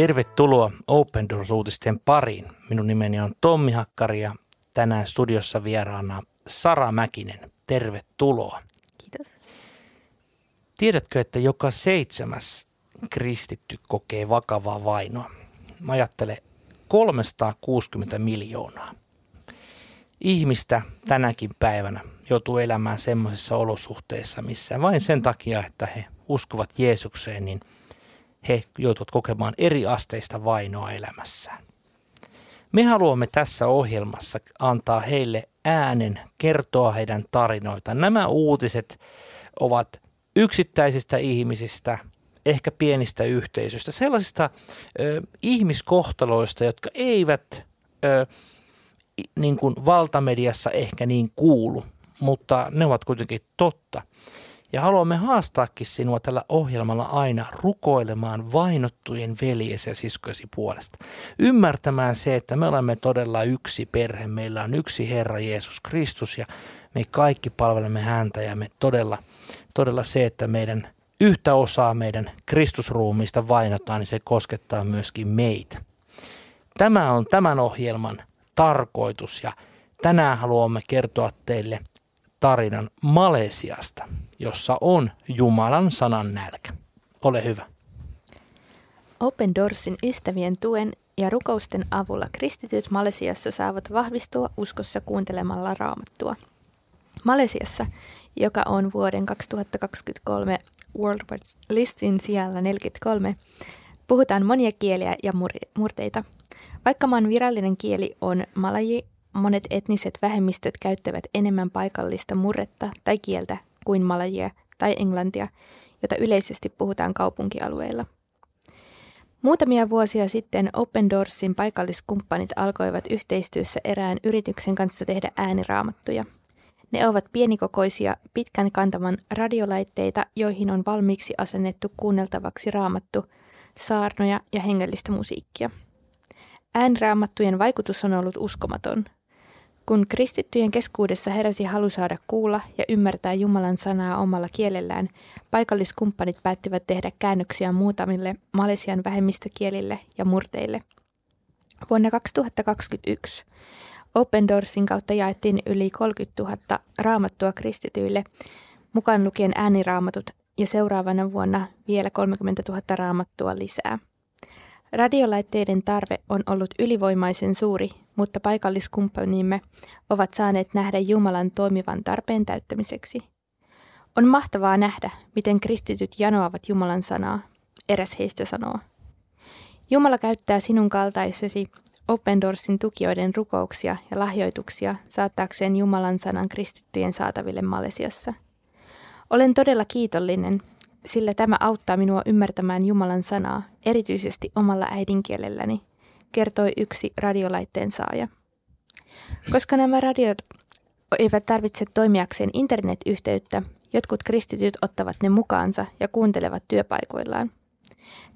Tervetuloa Open Doors-uutisten pariin. Minun nimeni on Tommi Hakkari ja tänään studiossa vieraana Sara Mäkinen. Tervetuloa. Kiitos. Tiedätkö, että joka seitsemäs kristitty kokee vakavaa vainoa? Mä ajattelen 360 miljoonaa. Ihmistä tänäkin päivänä joutuu elämään semmoisissa olosuhteissa, missä vain sen takia, että he uskovat Jeesukseen, niin he joutuvat kokemaan eri asteista vainoa elämässään. Me haluamme tässä ohjelmassa antaa heille äänen, kertoa heidän tarinoita. Nämä uutiset ovat yksittäisistä ihmisistä, ehkä pienistä yhteisöistä, sellaisista ö, ihmiskohtaloista, jotka eivät ö, niin kuin valtamediassa ehkä niin kuulu, mutta ne ovat kuitenkin totta. Ja haluamme haastaakin sinua tällä ohjelmalla aina rukoilemaan vainottujen veljesi ja siskojesi puolesta. Ymmärtämään se, että me olemme todella yksi perhe, meillä on yksi Herra Jeesus Kristus ja me kaikki palvelemme häntä ja me todella, todella se, että meidän yhtä osaa meidän Kristusruumista vainotaan, niin se koskettaa myöskin meitä. Tämä on tämän ohjelman tarkoitus ja tänään haluamme kertoa teille tarinan Malesiasta, jossa on Jumalan sanan nälkä. Ole hyvä. Open Doorsin ystävien tuen ja rukousten avulla kristityt Malesiassa saavat vahvistua uskossa kuuntelemalla raamattua. Malesiassa, joka on vuoden 2023 World Watch Listin sijalla 43, puhutaan monia kieliä ja murteita. Vaikka maan virallinen kieli on malaji, monet etniset vähemmistöt käyttävät enemmän paikallista murretta tai kieltä kuin malajia tai englantia, jota yleisesti puhutaan kaupunkialueilla. Muutamia vuosia sitten Open Doorsin paikalliskumppanit alkoivat yhteistyössä erään yrityksen kanssa tehdä ääniraamattuja. Ne ovat pienikokoisia, pitkän kantaman radiolaitteita, joihin on valmiiksi asennettu kuunneltavaksi raamattu, saarnoja ja hengellistä musiikkia. Ääniraamattujen vaikutus on ollut uskomaton – kun kristittyjen keskuudessa heräsi halu saada kuulla ja ymmärtää Jumalan sanaa omalla kielellään, paikalliskumppanit päättivät tehdä käännöksiä muutamille malesian vähemmistökielille ja murteille. Vuonna 2021 Open Doorsin kautta jaettiin yli 30 000 raamattua kristityille, mukaan lukien ääniraamatut, ja seuraavana vuonna vielä 30 000 raamattua lisää. Radiolaitteiden tarve on ollut ylivoimaisen suuri, mutta paikalliskumppanimme ovat saaneet nähdä Jumalan toimivan tarpeen täyttämiseksi. On mahtavaa nähdä, miten kristityt janoavat Jumalan sanaa, eräs heistä sanoo. Jumala käyttää sinun kaltaisesi Open Doorsin tukijoiden rukouksia ja lahjoituksia saattaakseen Jumalan sanan kristittyjen saataville Malesiassa. Olen todella kiitollinen, sillä tämä auttaa minua ymmärtämään Jumalan sanaa, erityisesti omalla äidinkielelläni, kertoi yksi radiolaitteen saaja. Koska nämä radiot eivät tarvitse toimijakseen internetyhteyttä, jotkut kristityt ottavat ne mukaansa ja kuuntelevat työpaikoillaan.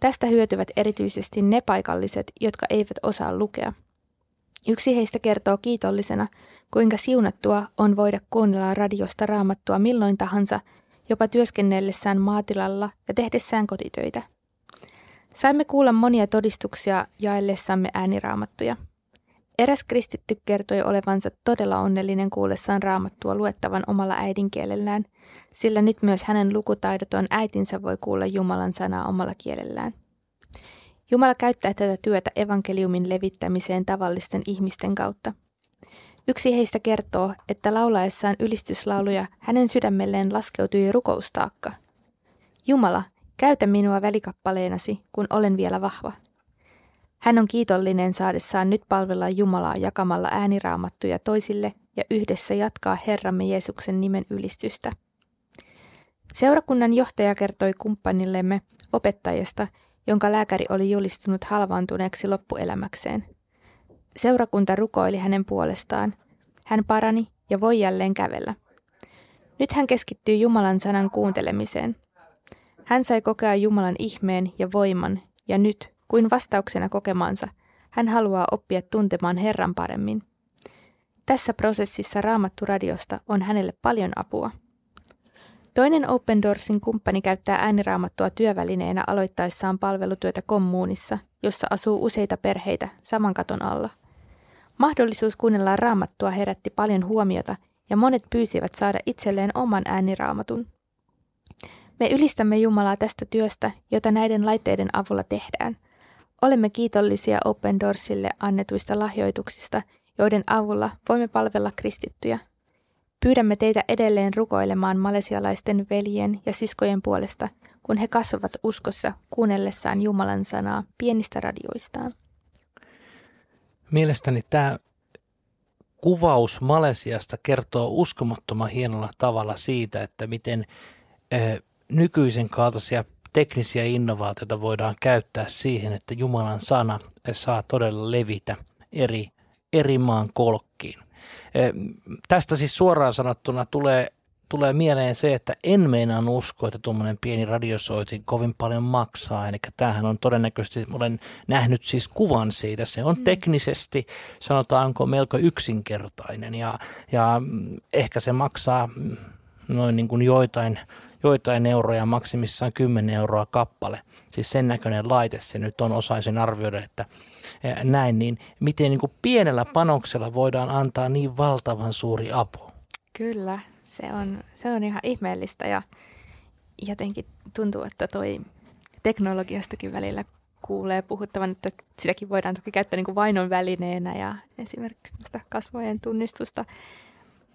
Tästä hyötyvät erityisesti ne paikalliset, jotka eivät osaa lukea. Yksi heistä kertoo kiitollisena, kuinka siunattua on voida kuunnella radiosta raamattua milloin tahansa – jopa työskennellessään maatilalla ja tehdessään kotitöitä. Saimme kuulla monia todistuksia jaellessamme ääniraamattuja. Eräs kristitty kertoi olevansa todella onnellinen kuullessaan raamattua luettavan omalla äidinkielellään, sillä nyt myös hänen lukutaidoton äitinsä voi kuulla Jumalan sanaa omalla kielellään. Jumala käyttää tätä työtä evankeliumin levittämiseen tavallisten ihmisten kautta – Yksi heistä kertoo, että laulaessaan ylistyslauluja hänen sydämelleen laskeutui rukoustaakka. Jumala, käytä minua välikappaleenasi, kun olen vielä vahva. Hän on kiitollinen saadessaan nyt palvella Jumalaa jakamalla ääniraamattuja toisille ja yhdessä jatkaa Herramme Jeesuksen nimen ylistystä. Seurakunnan johtaja kertoi kumppanillemme opettajasta, jonka lääkäri oli julistunut halvaantuneeksi loppuelämäkseen – Seurakunta rukoili hänen puolestaan. Hän parani ja voi jälleen kävellä. Nyt hän keskittyy Jumalan sanan kuuntelemiseen. Hän sai kokea Jumalan ihmeen ja voiman, ja nyt, kuin vastauksena kokemaansa, hän haluaa oppia tuntemaan Herran paremmin. Tässä prosessissa Raamattu radiosta on hänelle paljon apua. Toinen Open Doorsin kumppani käyttää ääniraamattua työvälineenä aloittaessaan palvelutyötä kommuunissa, jossa asuu useita perheitä saman katon alla. Mahdollisuus kuunnella raamattua herätti paljon huomiota ja monet pyysivät saada itselleen oman ääniraamatun. Me ylistämme Jumalaa tästä työstä, jota näiden laitteiden avulla tehdään. Olemme kiitollisia Open Doorsille annetuista lahjoituksista, joiden avulla voimme palvella kristittyjä. Pyydämme teitä edelleen rukoilemaan malesialaisten veljen ja siskojen puolesta, kun he kasvavat uskossa kuunnellessaan Jumalan sanaa pienistä radioistaan. Mielestäni tämä kuvaus Malesiasta kertoo uskomattoman hienolla tavalla siitä, että miten nykyisen kaltaisia teknisiä innovaatioita voidaan käyttää siihen, että Jumalan sana saa todella levitä eri, eri maan kolkkiin. Tästä siis suoraan sanottuna tulee, tulee mieleen se, että en meinaan usko, että tuommoinen pieni radiosoitin kovin paljon maksaa. Eli tämähän on todennäköisesti, olen nähnyt siis kuvan siitä, se on mm. teknisesti sanotaanko melko yksinkertainen ja, ja ehkä se maksaa noin niin kuin joitain – joitain euroja, maksimissaan 10 euroa kappale. Siis sen näköinen laite se nyt on, osaisin arvioida, että näin, niin miten niin kuin pienellä panoksella voidaan antaa niin valtavan suuri apu? Kyllä, se on, se on ihan ihmeellistä ja jotenkin tuntuu, että toi teknologiastakin välillä kuulee puhuttavan, että sitäkin voidaan toki käyttää niin kuin vainon välineenä ja esimerkiksi kasvojen tunnistusta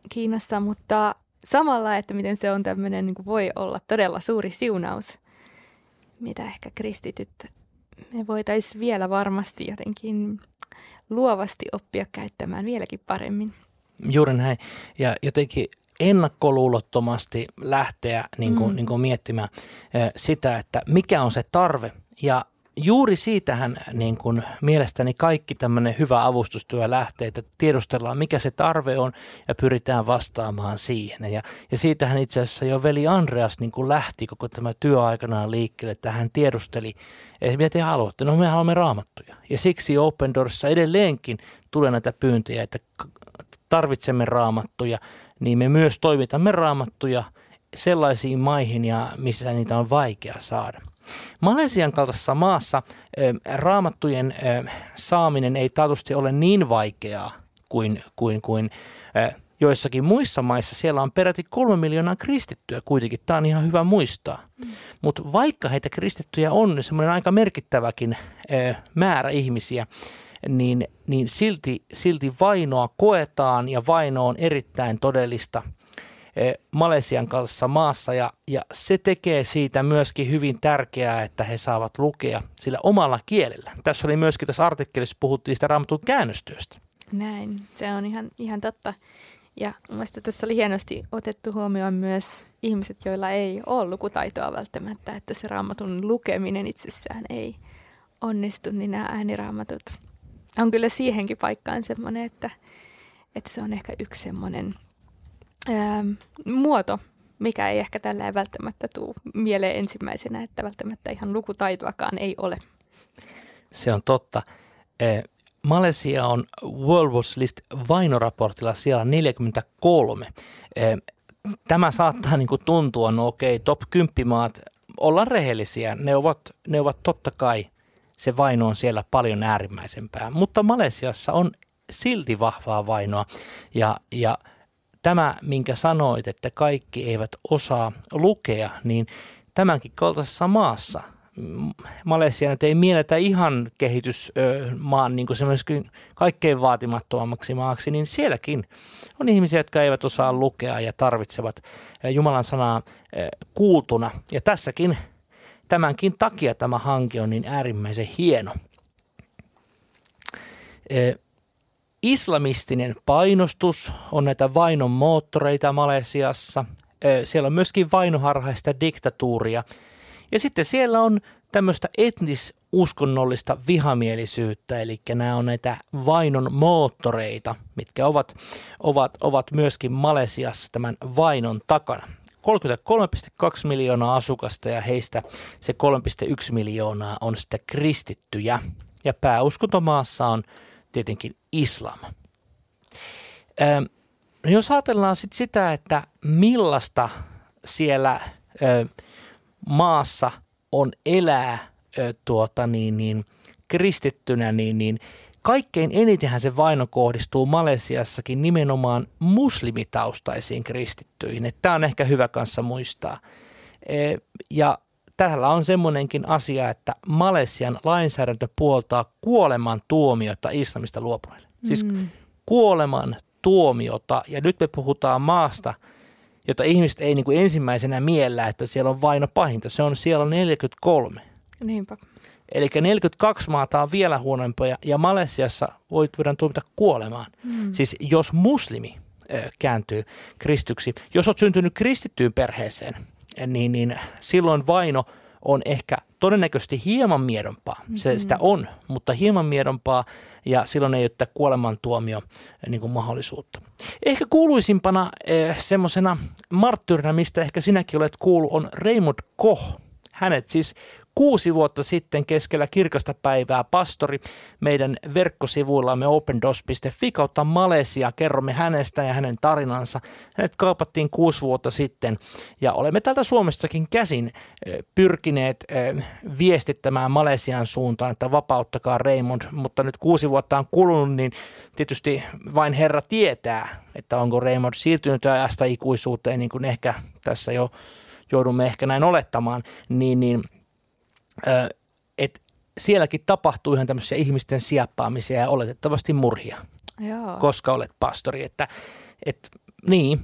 Kiinassa, mutta samalla, että miten se on tämmöinen, niin voi olla todella suuri siunaus, mitä ehkä kristityt me voitaisiin vielä varmasti jotenkin luovasti oppia käyttämään vieläkin paremmin. Juuri näin. Ja jotenkin ennakkoluulottomasti lähteä niin kuin, mm. niin kuin miettimään sitä, että mikä on se tarve ja juuri siitähän niin kuin mielestäni kaikki tämmöinen hyvä avustustyö lähtee, että tiedustellaan mikä se tarve on ja pyritään vastaamaan siihen. Ja, ja siitähän itse asiassa jo veli Andreas niin kuin lähti koko tämä työ aikanaan liikkeelle, että hän tiedusteli, että mitä te haluatte, no me haluamme raamattuja. Ja siksi Open Doorsissa edelleenkin tulee näitä pyyntöjä, että tarvitsemme raamattuja, niin me myös toimitamme raamattuja sellaisiin maihin, ja missä niitä on vaikea saada. Malesian kaltaisessa maassa raamattujen saaminen ei taatusti ole niin vaikeaa kuin, kuin, kuin joissakin muissa maissa. Siellä on peräti kolme miljoonaa kristittyä kuitenkin. Tämä on ihan hyvä muistaa. Mm. Mutta vaikka heitä kristittyjä on niin semmoinen aika merkittäväkin määrä ihmisiä, niin, niin silti, silti vainoa koetaan ja vaino on erittäin todellista – Eh, Malesian kanssa maassa ja, ja se tekee siitä myöskin hyvin tärkeää, että he saavat lukea sillä omalla kielellä. Tässä oli myöskin tässä artikkelissa puhuttiin sitä raamatun käännöstyöstä. Näin, se on ihan, ihan totta. Ja mielestäni tässä oli hienosti otettu huomioon myös ihmiset, joilla ei ole lukutaitoa välttämättä, että se raamatun lukeminen itsessään ei onnistu, niin nämä ääniraamatut on kyllä siihenkin paikkaan semmoinen, että, että se on ehkä yksi semmoinen – ää, muoto, mikä ei ehkä tällä ei välttämättä tule mieleen ensimmäisenä, että välttämättä ihan lukutaitoakaan ei ole. Se on totta. Malesia on World Watch List vainoraportilla siellä 43. Tämä saattaa niin kuin tuntua, no okei, top 10 maat, olla rehellisiä. Ne ovat, ne ovat totta kai, se vaino on siellä paljon äärimmäisempää. Mutta Malesiassa on silti vahvaa vainoa ja, ja – tämä, minkä sanoit, että kaikki eivät osaa lukea, niin tämänkin kaltaisessa maassa, Malesia nyt ei mielletä ihan kehitysmaan niin kaikkein vaatimattomammaksi maaksi, niin sielläkin on ihmisiä, jotka eivät osaa lukea ja tarvitsevat Jumalan sanaa kuultuna. Ja tässäkin tämänkin takia tämä hanke on niin äärimmäisen hieno islamistinen painostus on näitä vainon moottoreita Malesiassa. Siellä on myöskin vainoharhaista diktatuuria. Ja sitten siellä on tämmöistä etnis-uskonnollista vihamielisyyttä, eli nämä on näitä vainon moottoreita, mitkä ovat, ovat, ovat myöskin Malesiassa tämän vainon takana. 33,2 miljoonaa asukasta ja heistä se 3,1 miljoonaa on sitten kristittyjä. Ja pääuskontomaassa on tietenkin islam. Ö, no jos ajatellaan sit sitä, että millaista siellä ö, maassa on elää ö, tuota, niin, niin, kristittynä, niin, niin kaikkein enitenhän se vaino kohdistuu Malesiassakin nimenomaan muslimitaustaisiin kristittyihin. Tämä on ehkä hyvä kanssa muistaa. E, ja Tällä on semmoinenkin asia, että Malesian lainsäädäntö puoltaa kuoleman tuomiota islamista luopuneille. Siis mm. kuoleman tuomiota. Ja nyt me puhutaan maasta, jota ihmiset ei niin kuin ensimmäisenä miellä, että siellä on vaino pahinta. Se on siellä 43. Niinpä. Eli 42 maata on vielä huonompia ja Malesiassa voit voidaan tuomita kuolemaan. Mm. Siis jos muslimi ö, kääntyy kristyksi, jos olet syntynyt kristittyyn perheeseen, niin, niin silloin vaino on ehkä todennäköisesti hieman miedompaa. Se mm-hmm. sitä on, mutta hieman miedompaa ja silloin ei ole kuolemantuomio niin kuin mahdollisuutta. Ehkä kuuluisimpana eh, semmoisena marttyrina, mistä ehkä sinäkin olet kuullut, on Raymond Koch. Hänet siis kuusi vuotta sitten keskellä kirkasta päivää pastori meidän verkkosivuillamme opendos.fi kautta Malesia. Kerromme hänestä ja hänen tarinansa. Hänet kaupattiin kuusi vuotta sitten ja olemme täältä Suomestakin käsin eh, pyrkineet eh, viestittämään Malesian suuntaan, että vapauttakaa Raymond, mutta nyt kuusi vuotta on kulunut, niin tietysti vain Herra tietää, että onko Raymond siirtynyt ajasta ikuisuuteen, niin kuin ehkä tässä jo joudumme ehkä näin olettamaan, niin, niin – että sielläkin tapahtuu ihan tämmöisiä ihmisten siappaamisia ja oletettavasti murhia, Joo. koska olet pastori. Että, et, niin,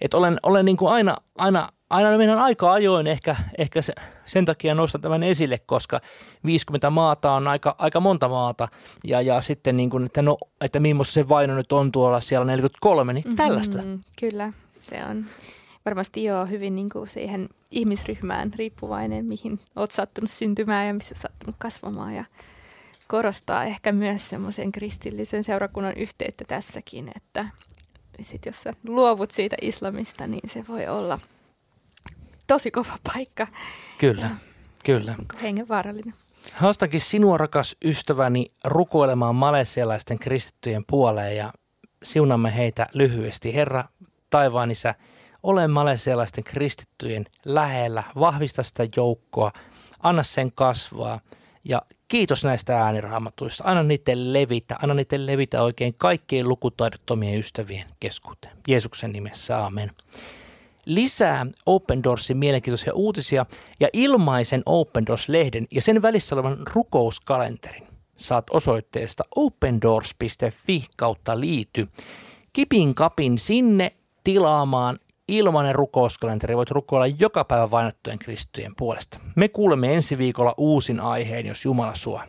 että olen, olen niin kuin aina, aina, aina mennään aika ajoin ehkä, ehkä se, sen takia nostan tämän esille, koska 50 maata on aika, aika monta maata ja, ja sitten niin kuin, että, no, että millaista se vaino nyt on tuolla siellä 43, niin mm-hmm, tällaista. Kyllä, se on varmasti joo hyvin niin kuin siihen ihmisryhmään riippuvainen, mihin olet sattunut syntymään ja missä sattunut kasvamaan ja korostaa ehkä myös semmoisen kristillisen seurakunnan yhteyttä tässäkin, että sit jos sä luovut siitä islamista, niin se voi olla tosi kova paikka. Kyllä, ja kyllä. Hengenvaarallinen. Haastankin sinua, rakas ystäväni, rukoilemaan malesialaisten kristittyjen puoleen ja siunamme heitä lyhyesti. Herra, taivaan isä, ole malesialaisten kristittyjen lähellä, vahvista sitä joukkoa, anna sen kasvaa ja kiitos näistä ääniraamatuista. Anna niiden levitä, anna niiden levitä oikein kaikkien lukutaidottomien ystävien keskuuteen. Jeesuksen nimessä, amen. Lisää Open Doorsin mielenkiintoisia uutisia ja ilmaisen Open Doors-lehden ja sen välissä olevan rukouskalenterin saat osoitteesta opendoors.fi kautta liity. Kipin kapin sinne tilaamaan ilmainen rukouskalenteri. Voit rukoilla joka päivä vainottujen kristittyjen puolesta. Me kuulemme ensi viikolla uusin aiheen, jos Jumala suo.